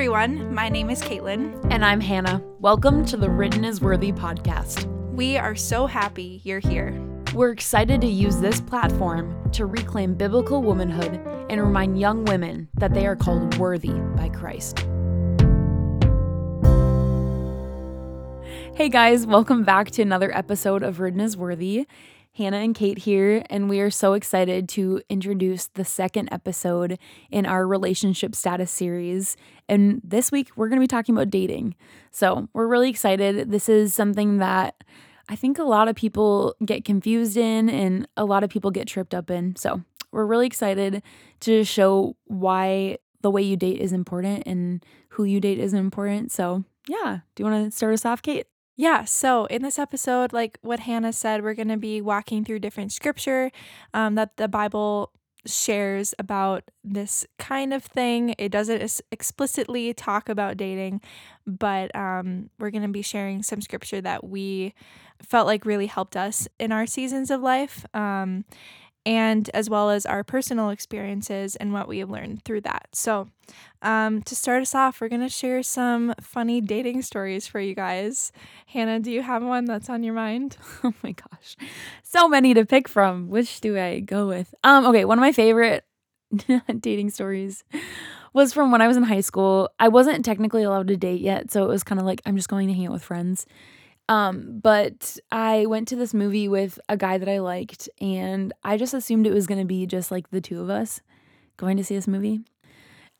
everyone. My name is Caitlin. And I'm Hannah. Welcome to the Written is Worthy podcast. We are so happy you're here. We're excited to use this platform to reclaim biblical womanhood and remind young women that they are called worthy by Christ. Hey guys, welcome back to another episode of Written is Worthy. Hannah and Kate here, and we are so excited to introduce the second episode in our relationship status series. And this week, we're going to be talking about dating. So, we're really excited. This is something that I think a lot of people get confused in and a lot of people get tripped up in. So, we're really excited to show why the way you date is important and who you date is important. So, yeah, do you want to start us off, Kate? Yeah, so in this episode, like what Hannah said, we're going to be walking through different scripture um, that the Bible shares about this kind of thing. It doesn't explicitly talk about dating, but um, we're going to be sharing some scripture that we felt like really helped us in our seasons of life. Um, and as well as our personal experiences and what we have learned through that. So, um, to start us off, we're going to share some funny dating stories for you guys. Hannah, do you have one that's on your mind? Oh my gosh. So many to pick from. Which do I go with? Um, okay, one of my favorite dating stories was from when I was in high school. I wasn't technically allowed to date yet, so it was kind of like I'm just going to hang out with friends. Um, but I went to this movie with a guy that I liked, and I just assumed it was going to be just like the two of us going to see this movie.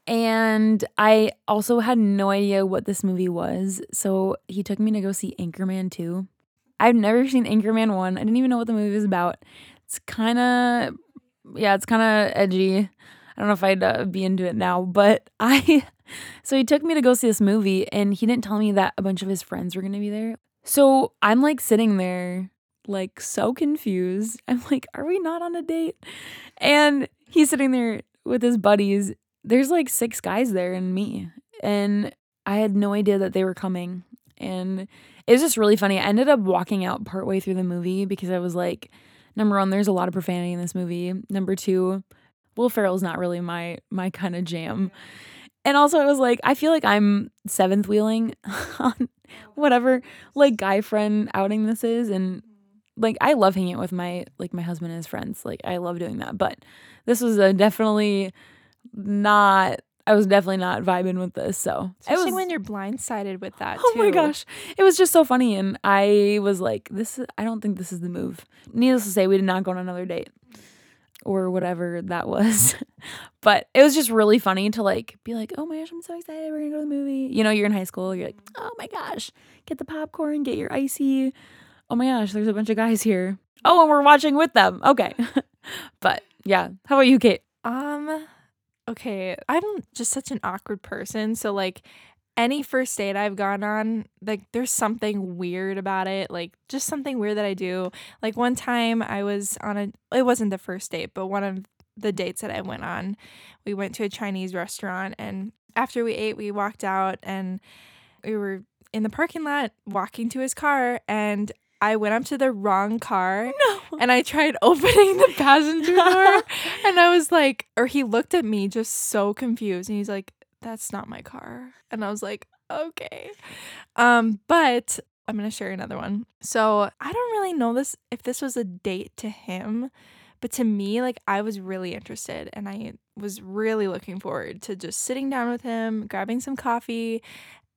And I also had no idea what this movie was. So he took me to go see Anchorman 2. I've never seen Anchorman 1. I didn't even know what the movie was about. It's kind of, yeah, it's kind of edgy. I don't know if I'd uh, be into it now, but I, so he took me to go see this movie and he didn't tell me that a bunch of his friends were going to be there. So I'm like sitting there, like so confused. I'm like, are we not on a date? And he's sitting there with his buddies. There's like six guys there and me. And I had no idea that they were coming. And it was just really funny. I ended up walking out partway through the movie because I was like, number one, there's a lot of profanity in this movie. Number two, Will Ferrell's not really my my kind of jam. And also it was like I feel like I'm seventh wheeling on Oh. whatever like guy friend outing this is and mm-hmm. like I love hanging out with my like my husband and his friends. Like I love doing that. But this was a definitely not I was definitely not vibing with this. So especially was, when you're blindsided with that. Oh too. my gosh, it was just so funny, and I was like, "This is. I don't think this is the move." Needless to say, we did not go on another date or whatever that was. but it was just really funny to like be like, oh my gosh, I'm so excited. We're gonna go to the movie. You know, you're in high school. You're like, oh my gosh, get the popcorn, get your icy. Oh my gosh, there's a bunch of guys here. Oh, and we're watching with them. Okay. but yeah, how about you, Kate? Um, okay, I'm just such an awkward person. So like any first date I've gone on, like there's something weird about it, like just something weird that I do. Like one time I was on a it wasn't the first date, but one of the dates that I went on, we went to a Chinese restaurant and after we ate, we walked out and we were in the parking lot walking to his car and I went up to the wrong car no. and I tried opening the passenger door and I was like or he looked at me just so confused and he's like that's not my car. And I was like, okay. Um, but I'm gonna share another one. So I don't really know this if this was a date to him, but to me, like I was really interested and I was really looking forward to just sitting down with him, grabbing some coffee,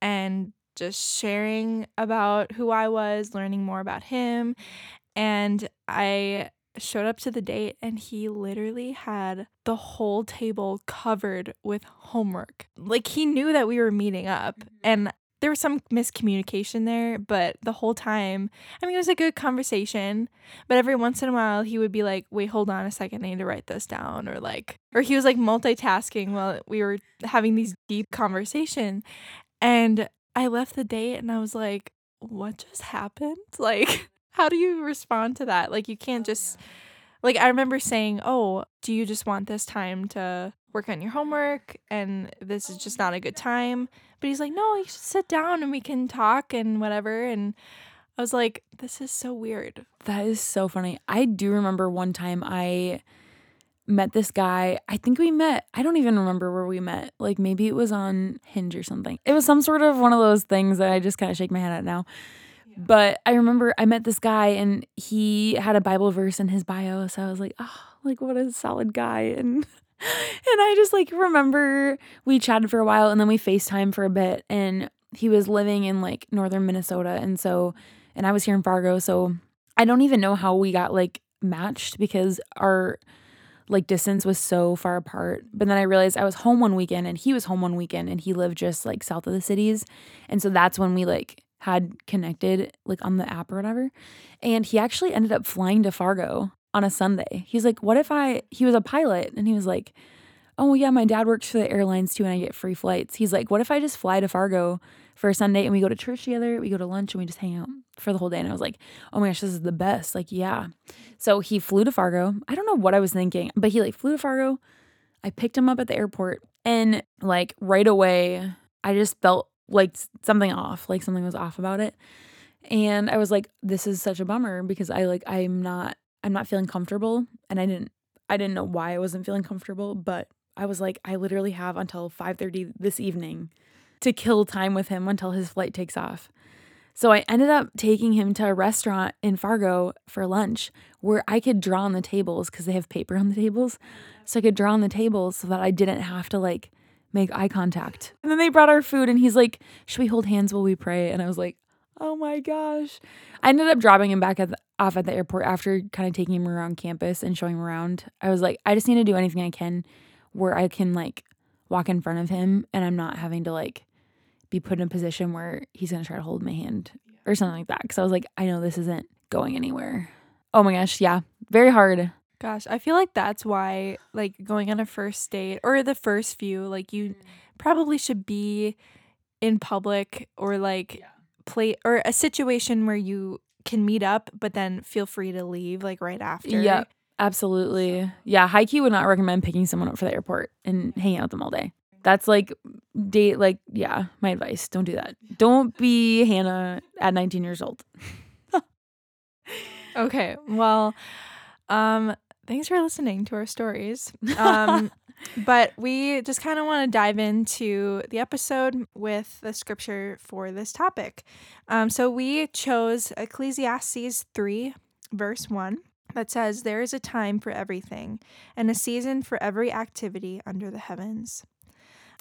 and just sharing about who I was, learning more about him. And I showed up to the date and he literally had the whole table covered with homework. Like he knew that we were meeting up mm-hmm. and there was some miscommunication there, but the whole time, I mean, it was a good conversation. But every once in a while, he would be like, wait, hold on a second, I need to write this down. Or like, or he was like multitasking while we were having these deep conversation. And I left the date and I was like, what just happened? Like, how do you respond to that? Like you can't oh, just like I remember saying, "Oh, do you just want this time to work on your homework and this is just not a good time?" But he's like, "No, you should sit down and we can talk and whatever." And I was like, "This is so weird." That is so funny. I do remember one time I met this guy. I think we met, I don't even remember where we met. Like maybe it was on Hinge or something. It was some sort of one of those things that I just kind of shake my head at now. But I remember I met this guy and he had a Bible verse in his bio. So I was like, oh, like what a solid guy. And and I just like remember we chatted for a while and then we FaceTime for a bit and he was living in like northern Minnesota and so and I was here in Fargo so I don't even know how we got like matched because our like distance was so far apart. But then I realized I was home one weekend and he was home one weekend and he lived just like south of the cities. And so that's when we like had connected like on the app or whatever. And he actually ended up flying to Fargo on a Sunday. He's like, What if I, he was a pilot and he was like, Oh, yeah, my dad works for the airlines too and I get free flights. He's like, What if I just fly to Fargo for a Sunday and we go to church together, we go to lunch and we just hang out for the whole day? And I was like, Oh my gosh, this is the best. Like, yeah. So he flew to Fargo. I don't know what I was thinking, but he like flew to Fargo. I picked him up at the airport and like right away, I just felt like something off, like something was off about it. And I was like, this is such a bummer because I like I'm not I'm not feeling comfortable and I didn't I didn't know why I wasn't feeling comfortable, but I was like I literally have until 5:30 this evening to kill time with him until his flight takes off. So I ended up taking him to a restaurant in Fargo for lunch where I could draw on the tables cuz they have paper on the tables. So I could draw on the tables so that I didn't have to like make eye contact. And then they brought our food and he's like, Should we hold hands while we pray? And I was like, Oh my gosh. I ended up dropping him back at the, off at the airport after kind of taking him around campus and showing him around. I was like, I just need to do anything I can where I can like walk in front of him and I'm not having to like be put in a position where he's going to try to hold my hand or something like that. Cause I was like, I know this isn't going anywhere. Oh my gosh. Yeah. Very hard. Gosh, I feel like that's why, like, going on a first date or the first few, like, you probably should be in public or like yeah. play or a situation where you can meet up, but then feel free to leave, like, right after. Yeah, absolutely. Yeah, key would not recommend picking someone up for the airport and hanging out with them all day. That's like date, like, yeah, my advice. Don't do that. Don't be Hannah at 19 years old. okay, well, um, thanks for listening to our stories. Um, but we just kind of want to dive into the episode with the scripture for this topic. Um, so we chose Ecclesiastes 3, verse 1, that says, There is a time for everything, and a season for every activity under the heavens.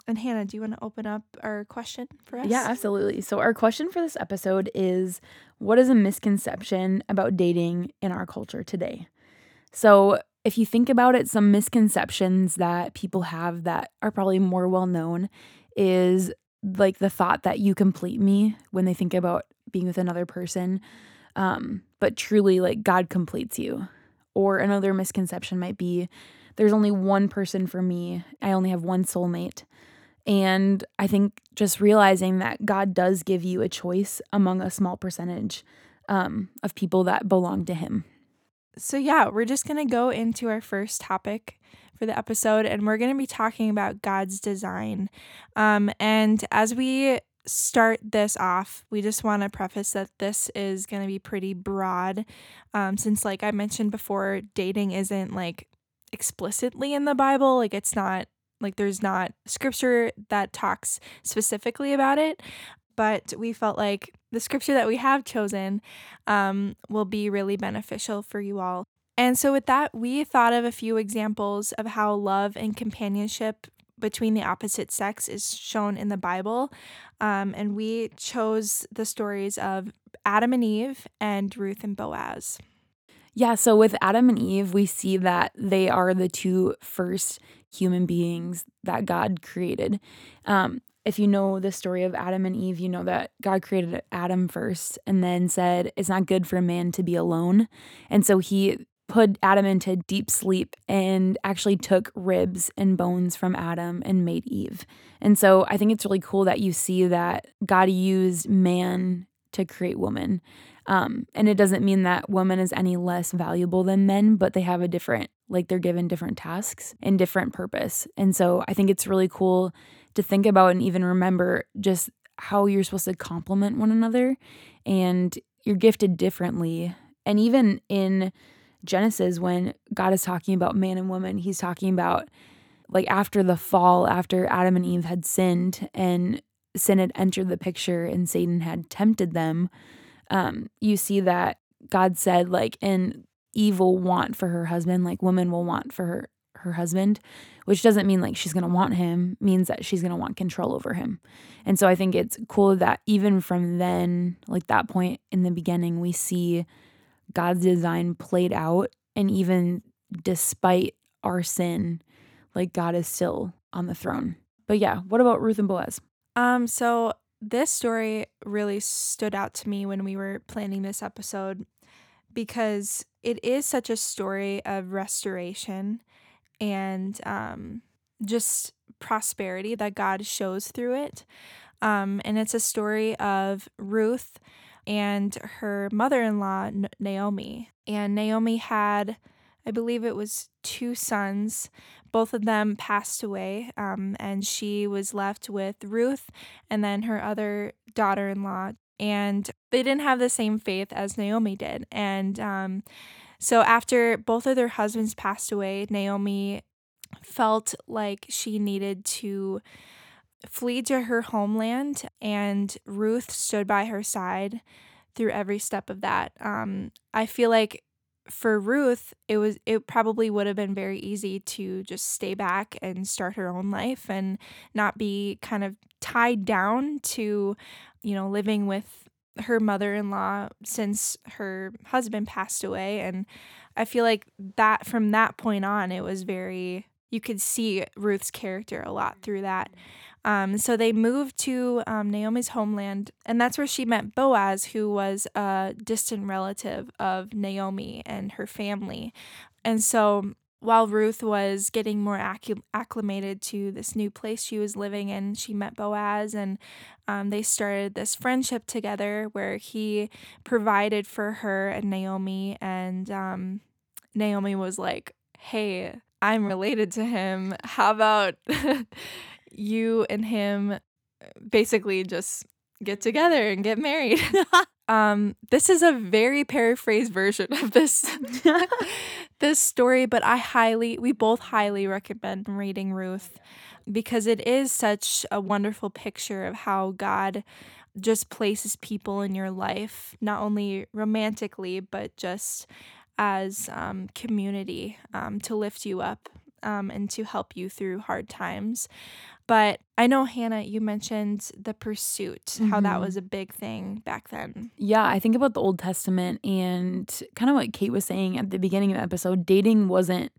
And Hannah, do you want to open up our question for us? Yeah, absolutely. So, our question for this episode is What is a misconception about dating in our culture today? So, if you think about it, some misconceptions that people have that are probably more well known is like the thought that you complete me when they think about being with another person. Um, but truly, like God completes you. Or another misconception might be there's only one person for me, I only have one soulmate. And I think just realizing that God does give you a choice among a small percentage um, of people that belong to Him so, yeah, we're just going to go into our first topic for the episode, and we're going to be talking about God's design. Um, and as we start this off, we just want to preface that this is going to be pretty broad, um, since, like I mentioned before, dating isn't like explicitly in the Bible. Like, it's not like there's not scripture that talks specifically about it but we felt like the scripture that we have chosen um, will be really beneficial for you all. And so, with that, we thought of a few examples of how love and companionship between the opposite sex is shown in the Bible. Um, and we chose the stories of Adam and Eve and Ruth and Boaz. Yeah, so with Adam and Eve, we see that they are the two first human beings that God created. Um, if you know the story of Adam and Eve, you know that God created Adam first and then said, It's not good for a man to be alone. And so he put Adam into deep sleep and actually took ribs and bones from Adam and made Eve. And so I think it's really cool that you see that God used man to create woman. Um, and it doesn't mean that woman is any less valuable than men, but they have a different, like they're given different tasks and different purpose. And so I think it's really cool to think about and even remember just how you're supposed to complement one another and you're gifted differently. And even in Genesis, when God is talking about man and woman, he's talking about like after the fall, after Adam and Eve had sinned and sin had entered the picture and Satan had tempted them, um, you see that God said, like, and evil want for her husband, like woman will want for her her husband, which doesn't mean like she's going to want him, means that she's going to want control over him. And so I think it's cool that even from then, like that point in the beginning, we see God's design played out. And even despite our sin, like God is still on the throne. But yeah, what about Ruth and Boaz? Um, so this story really stood out to me when we were planning this episode because it is such a story of restoration and um, just prosperity that God shows through it. Um, and it's a story of Ruth and her mother in law, Naomi. And Naomi had, I believe it was two sons. Both of them passed away, um, and she was left with Ruth and then her other daughter in law. And they didn't have the same faith as Naomi did. And um, so after both of their husbands passed away, Naomi felt like she needed to flee to her homeland, and Ruth stood by her side through every step of that. Um, I feel like for Ruth, it was it probably would have been very easy to just stay back and start her own life and not be kind of tied down to, you know, living with her mother in law since her husband passed away. And I feel like that from that point on, it was very, you could see Ruth's character a lot through that. Um, so they moved to um, Naomi's homeland, and that's where she met Boaz, who was a distant relative of Naomi and her family. And so while Ruth was getting more acc- acclimated to this new place she was living in, she met Boaz and um, they started this friendship together where he provided for her and Naomi. And um, Naomi was like, Hey, I'm related to him. How about you and him basically just get together and get married? Um, this is a very paraphrased version of this this story, but I highly we both highly recommend reading Ruth because it is such a wonderful picture of how God just places people in your life, not only romantically, but just as um, community um, to lift you up um, and to help you through hard times. But I know, Hannah, you mentioned the pursuit, mm-hmm. how that mm-hmm. was a big thing back then. Yeah, I think about the Old Testament and kind of what Kate was saying at the beginning of the episode dating wasn't,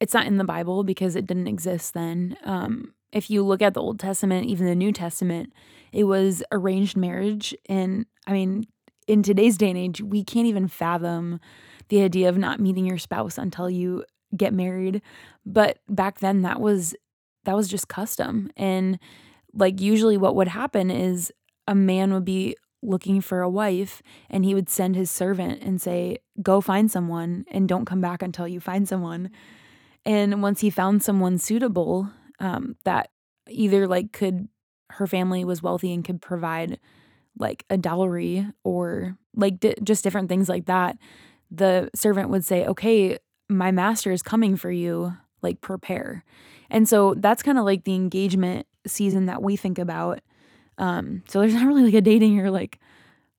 it's not in the Bible because it didn't exist then. Um, if you look at the Old Testament, even the New Testament, it was arranged marriage. And I mean, in today's day and age, we can't even fathom the idea of not meeting your spouse until you get married. But back then, that was that was just custom. And like usually what would happen is a man would be looking for a wife and he would send his servant and say, Go find someone and don't come back until you find someone. And once he found someone suitable, um, that either like could her family was wealthy and could provide like a dowry or like just different things like that, the servant would say, Okay, my master is coming for you, like prepare. And so that's kind of like the engagement season that we think about. Um, so there's not really like a dating or like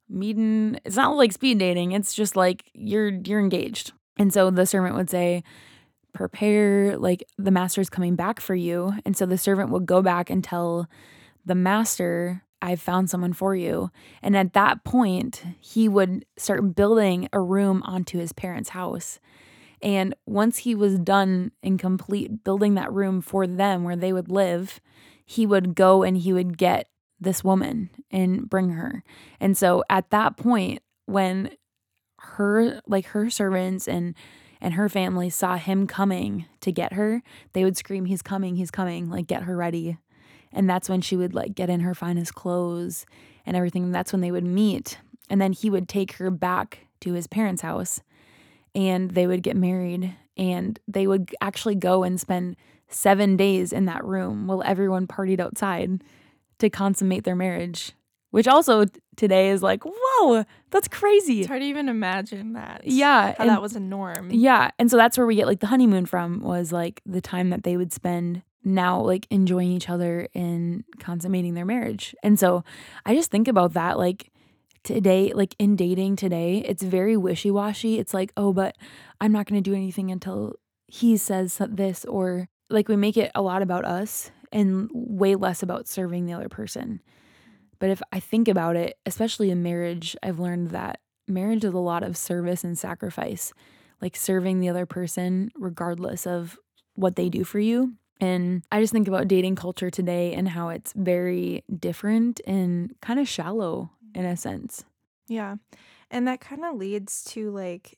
meeting. It's not like speed dating. It's just like you're you're engaged. And so the servant would say, prepare like the master's coming back for you. And so the servant would go back and tell the master, I've found someone for you. And at that point, he would start building a room onto his parents' house. And once he was done and complete building that room for them where they would live, he would go and he would get this woman and bring her. And so at that point, when her like her servants and and her family saw him coming to get her, they would scream, He's coming, he's coming, like get her ready. And that's when she would like get in her finest clothes and everything. That's when they would meet. And then he would take her back to his parents' house and they would get married and they would actually go and spend seven days in that room while everyone partied outside to consummate their marriage which also today is like, whoa, that's crazy. It's hard to even imagine that. Yeah, How and- that was a norm. Yeah. And so that's where we get like the honeymoon from was like the time that they would spend now like enjoying each other and consummating their marriage. And so I just think about that like today, like in dating today, it's very wishy washy. It's like, oh, but I'm not going to do anything until he says this, or like we make it a lot about us and way less about serving the other person. But if I think about it, especially in marriage, I've learned that marriage is a lot of service and sacrifice like serving the other person regardless of what they do for you. And I just think about dating culture today and how it's very different and kind of shallow in a sense. Yeah. And that kind of leads to like,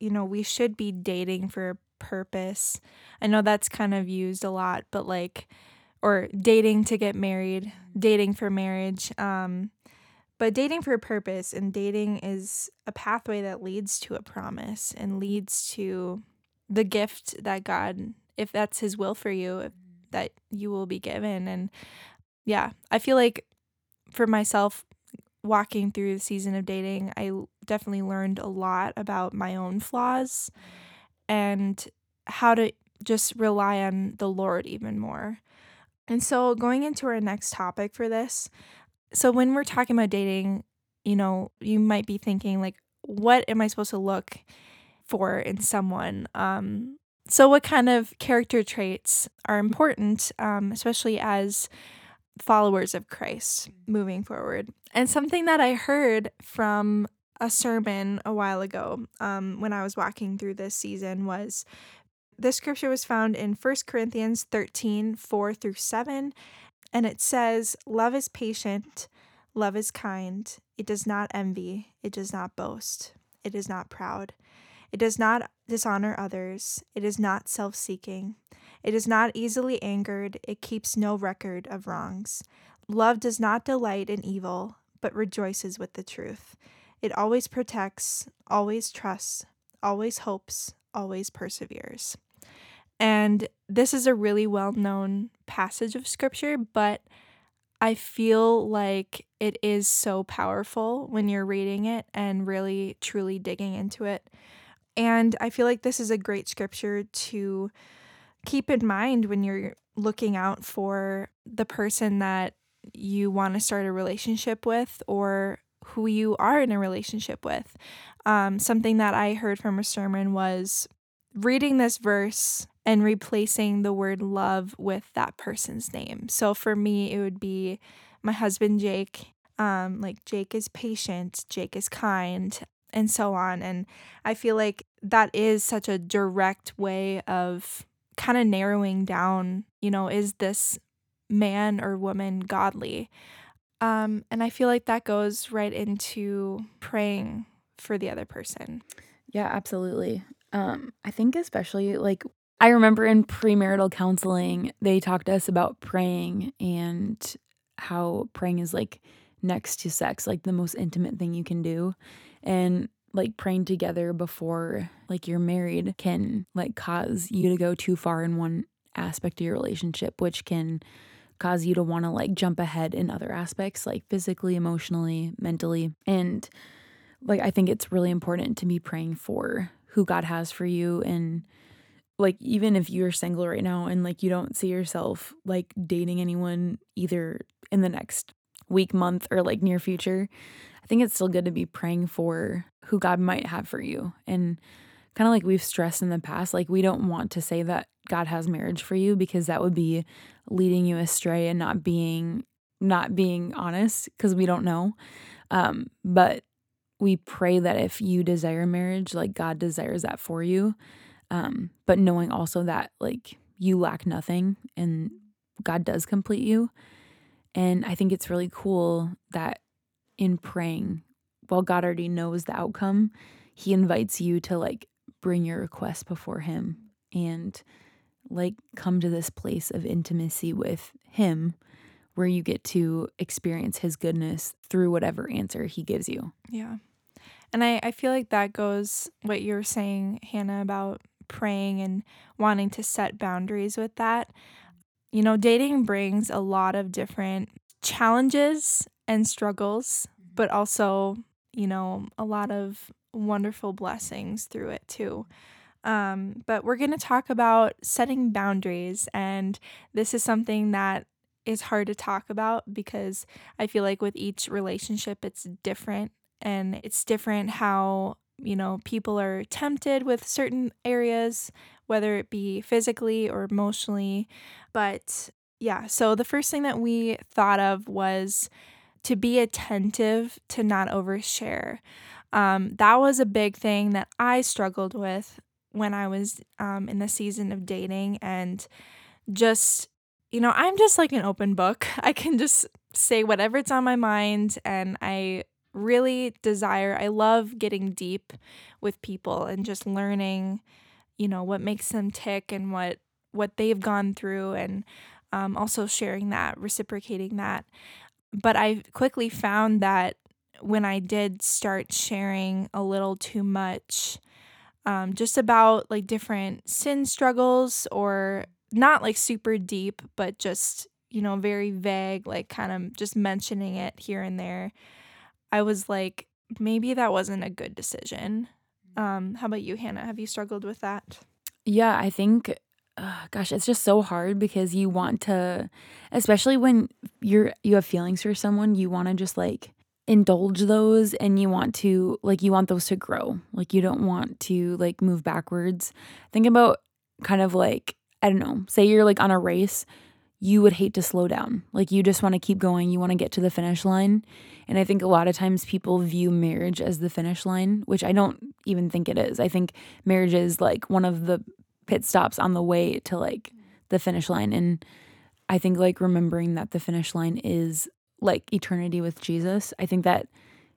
you know, we should be dating for a purpose. I know that's kind of used a lot, but like, or dating to get married, dating for marriage. Um, but dating for a purpose and dating is a pathway that leads to a promise and leads to the gift that God, if that's His will for you, that you will be given. And yeah, I feel like for myself, walking through the season of dating, I definitely learned a lot about my own flaws and how to just rely on the Lord even more. And so, going into our next topic for this, so when we're talking about dating, you know, you might be thinking, like, what am I supposed to look for in someone? Um, so, what kind of character traits are important, um, especially as followers of Christ moving forward? And something that I heard from a sermon a while ago um, when I was walking through this season was this scripture was found in 1 Corinthians 13 4 through 7. And it says, Love is patient, love is kind, it does not envy, it does not boast, it is not proud, it does not dishonor others, it is not self seeking, it is not easily angered, it keeps no record of wrongs. Love does not delight in evil, but rejoices with the truth. It always protects, always trusts, always hopes, always perseveres. And this is a really well known passage of scripture, but I feel like it is so powerful when you're reading it and really truly digging into it. And I feel like this is a great scripture to keep in mind when you're looking out for the person that you want to start a relationship with or who you are in a relationship with. Um, something that I heard from a sermon was reading this verse and replacing the word love with that person's name. So for me, it would be my husband, Jake. Um, like, Jake is patient, Jake is kind, and so on. And I feel like that is such a direct way of kind of narrowing down, you know, is this man or woman godly? Um, and I feel like that goes right into praying for the other person. Yeah, absolutely. Um, I think especially like I remember in premarital counseling, they talked to us about praying and how praying is like next to sex, like the most intimate thing you can do. And like praying together before like you're married can like cause you to go too far in one aspect of your relationship, which can cause you to want to like jump ahead in other aspects, like physically, emotionally, mentally. And like I think it's really important to be praying for who God has for you and like even if you're single right now and like you don't see yourself like dating anyone either in the next week, month or like near future, think it's still good to be praying for who God might have for you. And kind of like we've stressed in the past, like we don't want to say that God has marriage for you because that would be leading you astray and not being not being honest because we don't know. Um, but we pray that if you desire marriage, like God desires that for you. Um, but knowing also that like you lack nothing and God does complete you. And I think it's really cool that in praying, while God already knows the outcome, He invites you to like bring your request before Him and like come to this place of intimacy with Him where you get to experience His goodness through whatever answer He gives you. Yeah. And I, I feel like that goes what you were saying, Hannah, about praying and wanting to set boundaries with that. You know, dating brings a lot of different challenges and struggles, but also, you know, a lot of wonderful blessings through it too. Um, but we're going to talk about setting boundaries. And this is something that is hard to talk about because I feel like with each relationship, it's different. And it's different how, you know, people are tempted with certain areas, whether it be physically or emotionally. But yeah, so the first thing that we thought of was to be attentive to not overshare. Um, that was a big thing that I struggled with when I was um, in the season of dating and just, you know, I'm just like an open book. I can just say whatever's on my mind and I really desire, I love getting deep with people and just learning, you know, what makes them tick and what what they've gone through and um, also sharing that, reciprocating that. But I quickly found that when I did start sharing a little too much, um, just about like different sin struggles or not like super deep, but just, you know, very vague, like kind of just mentioning it here and there. I was like, maybe that wasn't a good decision. Um, how about you, Hannah? Have you struggled with that? Yeah, I think uh, gosh, it's just so hard because you want to especially when you're you have feelings for someone, you want to just like indulge those and you want to like you want those to grow. Like you don't want to like move backwards. Think about kind of like I don't know, say you're like on a race, you would hate to slow down. Like you just want to keep going, you want to get to the finish line. And I think a lot of times people view marriage as the finish line, which I don't even think it is. I think marriage is like one of the pit stops on the way to like the finish line and I think like remembering that the finish line is like eternity with Jesus, I think that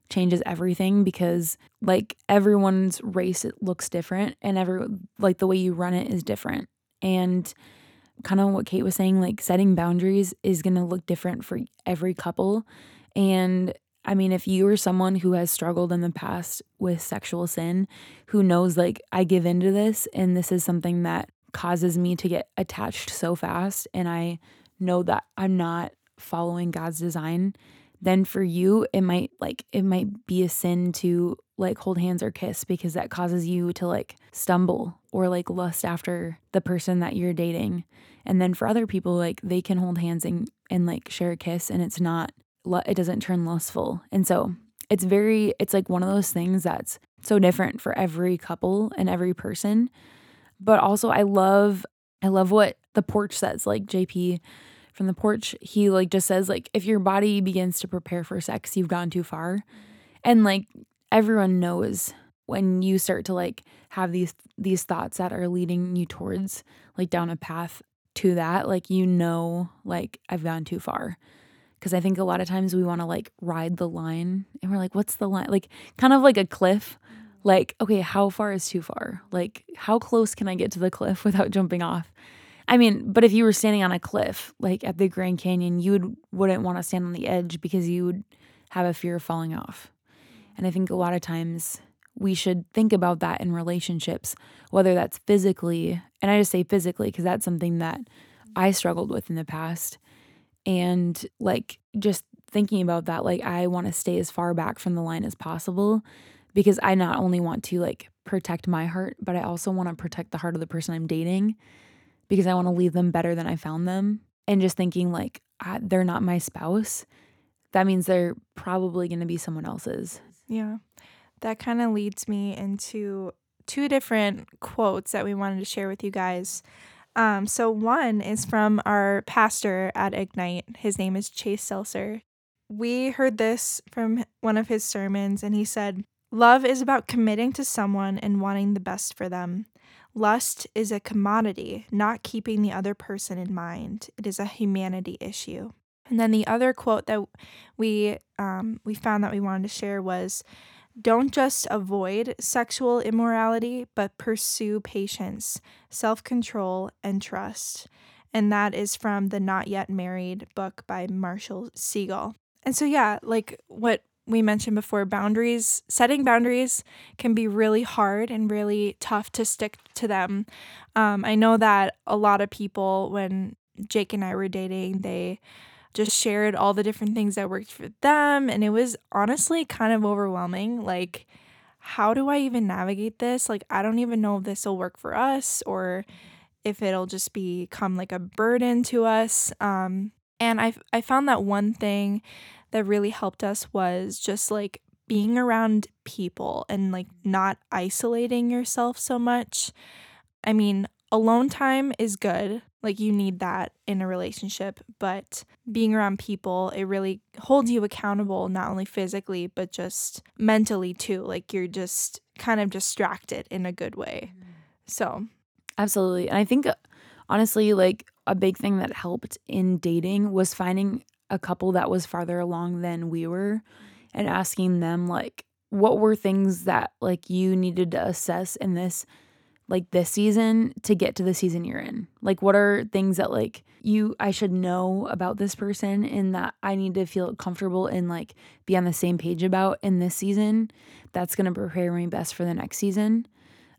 changes everything because like everyone's race it looks different and every like the way you run it is different. And kind of what Kate was saying like setting boundaries is going to look different for every couple and I mean, if you are someone who has struggled in the past with sexual sin, who knows, like, I give into this and this is something that causes me to get attached so fast, and I know that I'm not following God's design, then for you, it might like, it might be a sin to like hold hands or kiss because that causes you to like stumble or like lust after the person that you're dating. And then for other people, like, they can hold hands and, and like share a kiss, and it's not it doesn't turn lustful. And so it's very, it's like one of those things that's so different for every couple and every person. But also, I love, I love what the porch says. Like JP from the porch, he like just says, like, if your body begins to prepare for sex, you've gone too far. And like everyone knows when you start to like have these these thoughts that are leading you towards like down a path to that like you know like I've gone too far because I think a lot of times we want to like ride the line and we're like, what's the line? Like, kind of like a cliff. Like, okay, how far is too far? Like, how close can I get to the cliff without jumping off? I mean, but if you were standing on a cliff, like at the Grand Canyon, you would, wouldn't want to stand on the edge because you would have a fear of falling off. And I think a lot of times we should think about that in relationships, whether that's physically, and I just say physically because that's something that I struggled with in the past and like just thinking about that, like I want to stay as far back from the line as possible because I not only want to like protect my heart, but I also want to protect the heart of the person I'm dating because I want to leave them better than I found them. And just thinking like they're not my spouse, that means they're probably going to be someone else's. Yeah. That kind of leads me into two different quotes that we wanted to share with you guys. Um, so one is from our pastor at Ignite. His name is Chase Seltzer. We heard this from one of his sermons, and he said, Love is about committing to someone and wanting the best for them. Lust is a commodity, not keeping the other person in mind. It is a humanity issue. And then the other quote that we um, we found that we wanted to share was, don't just avoid sexual immorality, but pursue patience, self control, and trust. And that is from the Not Yet Married book by Marshall Segal. And so, yeah, like what we mentioned before, boundaries, setting boundaries can be really hard and really tough to stick to them. Um, I know that a lot of people, when Jake and I were dating, they just shared all the different things that worked for them. And it was honestly kind of overwhelming. Like, how do I even navigate this? Like, I don't even know if this will work for us or if it'll just become like a burden to us. Um, and I, I found that one thing that really helped us was just like being around people and like not isolating yourself so much. I mean, alone time is good. Like you need that in a relationship, but being around people, it really holds you accountable not only physically but just mentally too. Like you're just kind of distracted in a good way. So, Absolutely. And I think uh, honestly, like a big thing that helped in dating was finding a couple that was farther along than we were and asking them like what were things that like you needed to assess in this like this season to get to the season you're in. Like what are things that like you I should know about this person and that I need to feel comfortable and like be on the same page about in this season that's going to prepare me best for the next season.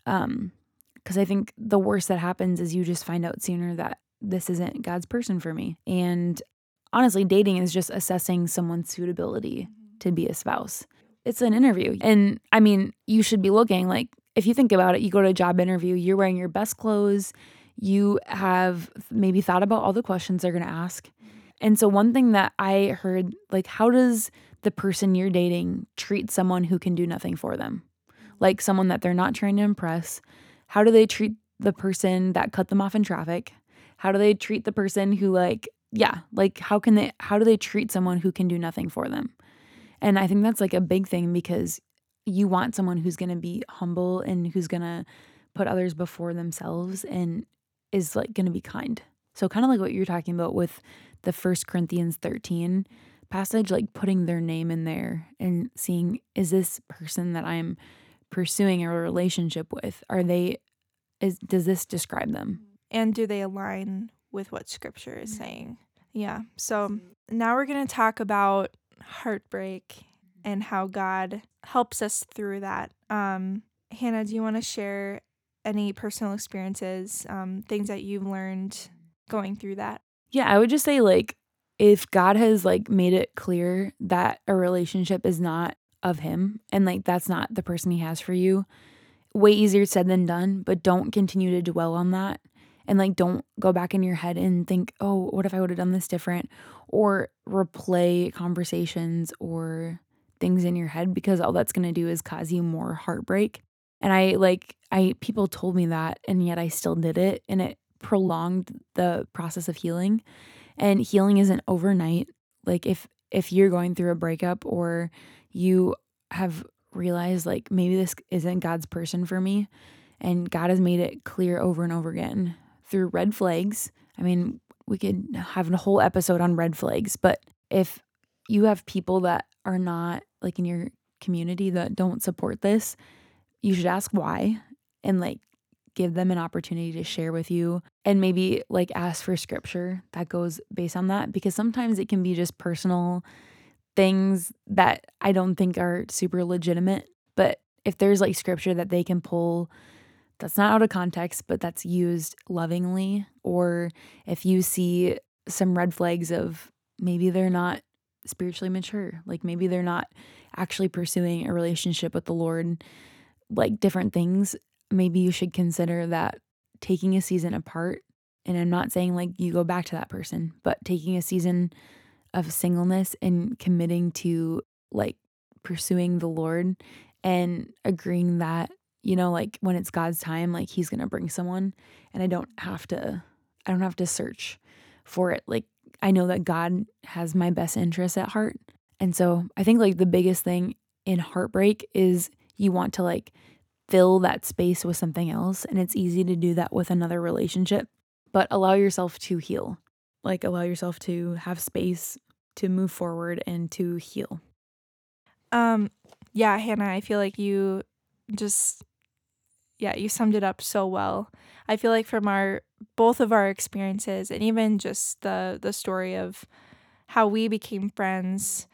Um because I think the worst that happens is you just find out sooner that this isn't God's person for me. And honestly, dating is just assessing someone's suitability to be a spouse. It's an interview. And I mean, you should be looking like, if you think about it, you go to a job interview, you're wearing your best clothes, you have maybe thought about all the questions they're going to ask. And so, one thing that I heard, like, how does the person you're dating treat someone who can do nothing for them? Like someone that they're not trying to impress, how do they treat the person that cut them off in traffic? How do they treat the person who like yeah, like how can they how do they treat someone who can do nothing for them? And I think that's like a big thing because you want someone who's going to be humble and who's going to put others before themselves and is like going to be kind. So kind of like what you're talking about with the First Corinthians 13 passage like putting their name in there and seeing is this person that I'm pursuing a relationship with are they is does this describe them? And do they align with what scripture is saying? Yeah. So now we're going to talk about heartbreak and how god helps us through that um hannah do you want to share any personal experiences um things that you've learned going through that yeah i would just say like if god has like made it clear that a relationship is not of him and like that's not the person he has for you. Way easier said than done, but don't continue to dwell on that. And like don't go back in your head and think, "Oh, what if I would have done this different?" or replay conversations or things in your head because all that's going to do is cause you more heartbreak. And I like I people told me that and yet I still did it and it prolonged the process of healing. And healing isn't overnight. Like if if you're going through a breakup or you have realized like maybe this isn't God's person for me and God has made it clear over and over again through red flags. I mean, we could have a whole episode on red flags, but if you have people that are not like in your community that don't support this, you should ask why and like give them an opportunity to share with you and maybe like ask for scripture that goes based on that because sometimes it can be just personal things that I don't think are super legitimate. But if there's like scripture that they can pull that's not out of context, but that's used lovingly, or if you see some red flags of maybe they're not spiritually mature, like maybe they're not actually pursuing a relationship with the Lord, like different things, maybe you should consider that taking a season apart. And I'm not saying like you go back to that person, but taking a season of singleness and committing to like pursuing the Lord and agreeing that, you know, like when it's God's time, like he's going to bring someone and I don't have to I don't have to search for it. Like I know that God has my best interests at heart. And so I think like the biggest thing in heartbreak is you want to like fill that space with something else and it's easy to do that with another relationship, but allow yourself to heal like allow yourself to have space to move forward and to heal. Um yeah, Hannah, I feel like you just yeah, you summed it up so well. I feel like from our both of our experiences and even just the the story of how we became friends,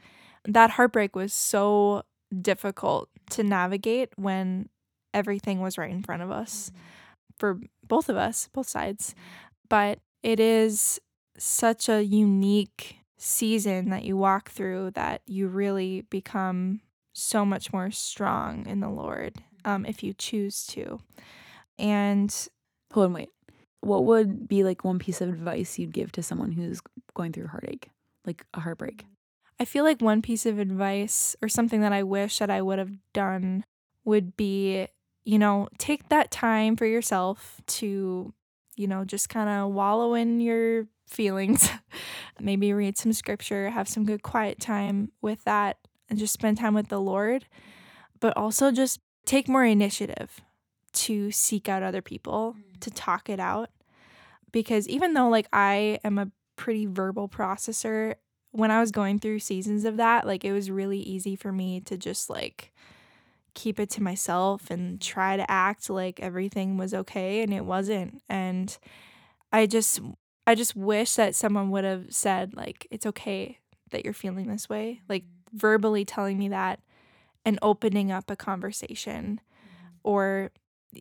that heartbreak was so difficult to navigate when everything was right in front of us mm-hmm. for both of us, both sides. But it is such a unique season that you walk through that you really become so much more strong in the Lord um, if you choose to. And hold on, wait. What would be like one piece of advice you'd give to someone who's going through heartache, like a heartbreak? I feel like one piece of advice or something that I wish that I would have done would be, you know, take that time for yourself to, you know, just kind of wallow in your feelings. Maybe read some scripture, have some good quiet time with that, and just spend time with the Lord. But also just take more initiative to seek out other people, mm. to talk it out. Because even though, like, I am a pretty verbal processor, when I was going through seasons of that, like, it was really easy for me to just, like, keep it to myself and try to act like everything was okay and it wasn't. And I just I just wish that someone would have said like it's okay that you're feeling this way, like mm. verbally telling me that and opening up a conversation or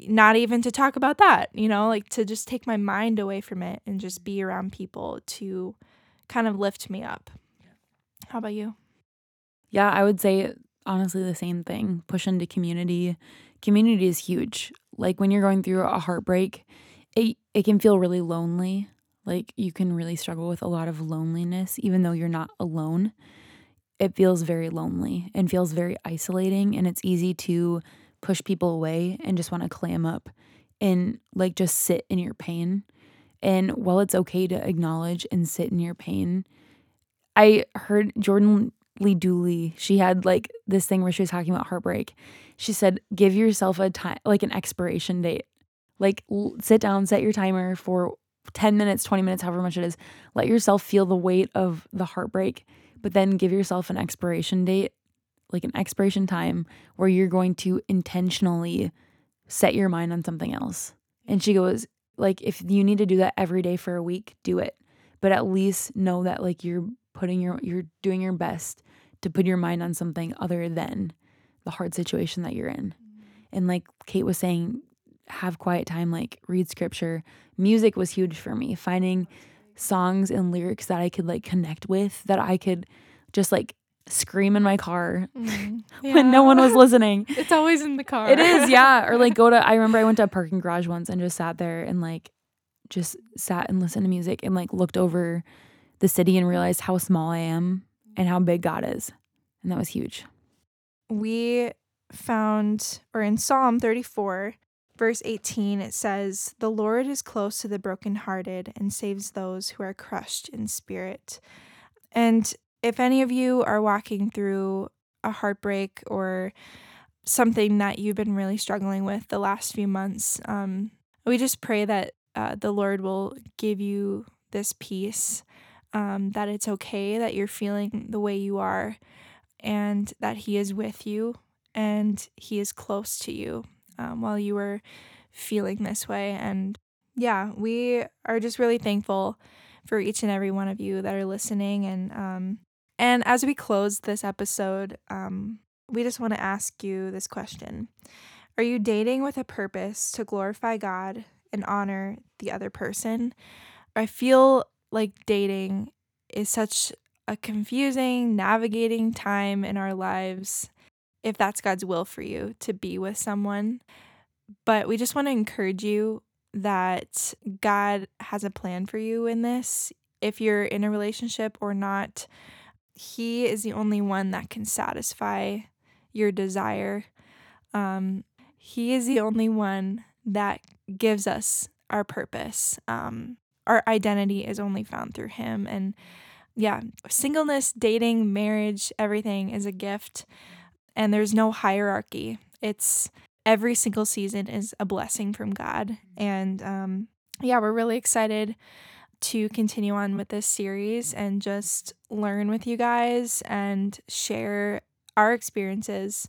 not even to talk about that, you know, like to just take my mind away from it and just be around people to kind of lift me up. How about you? Yeah, I would say honestly the same thing. Push into community. Community is huge. Like when you're going through a heartbreak, it it can feel really lonely like you can really struggle with a lot of loneliness, even though you're not alone. It feels very lonely and feels very isolating. And it's easy to push people away and just want to clam up and like just sit in your pain. And while it's okay to acknowledge and sit in your pain, I heard Jordan Lee Dooley, she had like this thing where she was talking about heartbreak. She said, give yourself a time, like an expiration date. Like l- sit down, set your timer for 10 minutes, 20 minutes, however much it is. Let yourself feel the weight of the heartbreak, but then give yourself an expiration date, like an expiration time where you're going to intentionally set your mind on something else. And she goes, like, if you need to do that every day for a week, do it. But at least know that like you're putting your you're doing your best to put your mind on something other than the hard situation that you're in. Mm. And like Kate was saying, have quiet time, like read scripture. Music was huge for me, finding songs and lyrics that I could like connect with, that I could just like scream in my car mm, yeah. when no one was listening. It's always in the car. It is, yeah. Or like go to I remember I went to a parking garage once and just sat there and like just sat and listened to music and like looked over the city and realized how small I am and how big God is. And that was huge. We found or in Psalm 34 verse 18, it says, The Lord is close to the brokenhearted and saves those who are crushed in spirit. And if any of you are walking through a heartbreak or something that you've been really struggling with the last few months, um, we just pray that uh, the Lord will give you this peace, um, that it's okay that you're feeling the way you are, and that He is with you and He is close to you um, while you were feeling this way. And yeah, we are just really thankful for each and every one of you that are listening. And um, and as we close this episode, um, we just want to ask you this question: Are you dating with a purpose to glorify God and honor the other person? I feel like dating is such a confusing, navigating time in our lives if that's God's will for you to be with someone. But we just want to encourage you that God has a plan for you in this. If you're in a relationship or not, He is the only one that can satisfy your desire. Um, he is the only one that gives us our purpose. Um, our identity is only found through Him. And yeah, singleness, dating, marriage, everything is a gift and there's no hierarchy. It's every single season is a blessing from God. And um, yeah, we're really excited to continue on with this series and just learn with you guys and share our experiences.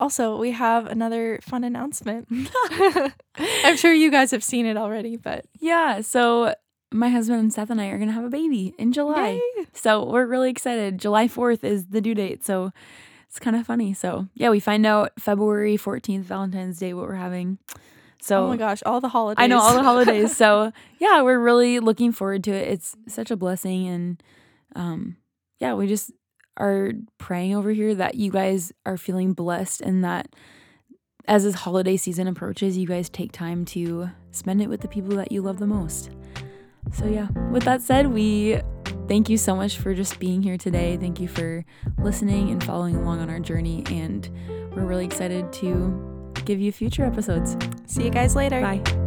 Also, we have another fun announcement. I'm sure you guys have seen it already, but yeah. So, my husband and Seth and I are going to have a baby in July. Yay. So, we're really excited. July 4th is the due date. So, it's kind of funny. So yeah, we find out February 14th, Valentine's Day, what we're having. So Oh my gosh, all the holidays. I know all the holidays. so yeah, we're really looking forward to it. It's such a blessing and um, yeah, we just are praying over here that you guys are feeling blessed and that as this holiday season approaches, you guys take time to spend it with the people that you love the most. So, yeah, with that said, we thank you so much for just being here today. Thank you for listening and following along on our journey. And we're really excited to give you future episodes. See you guys later. Bye.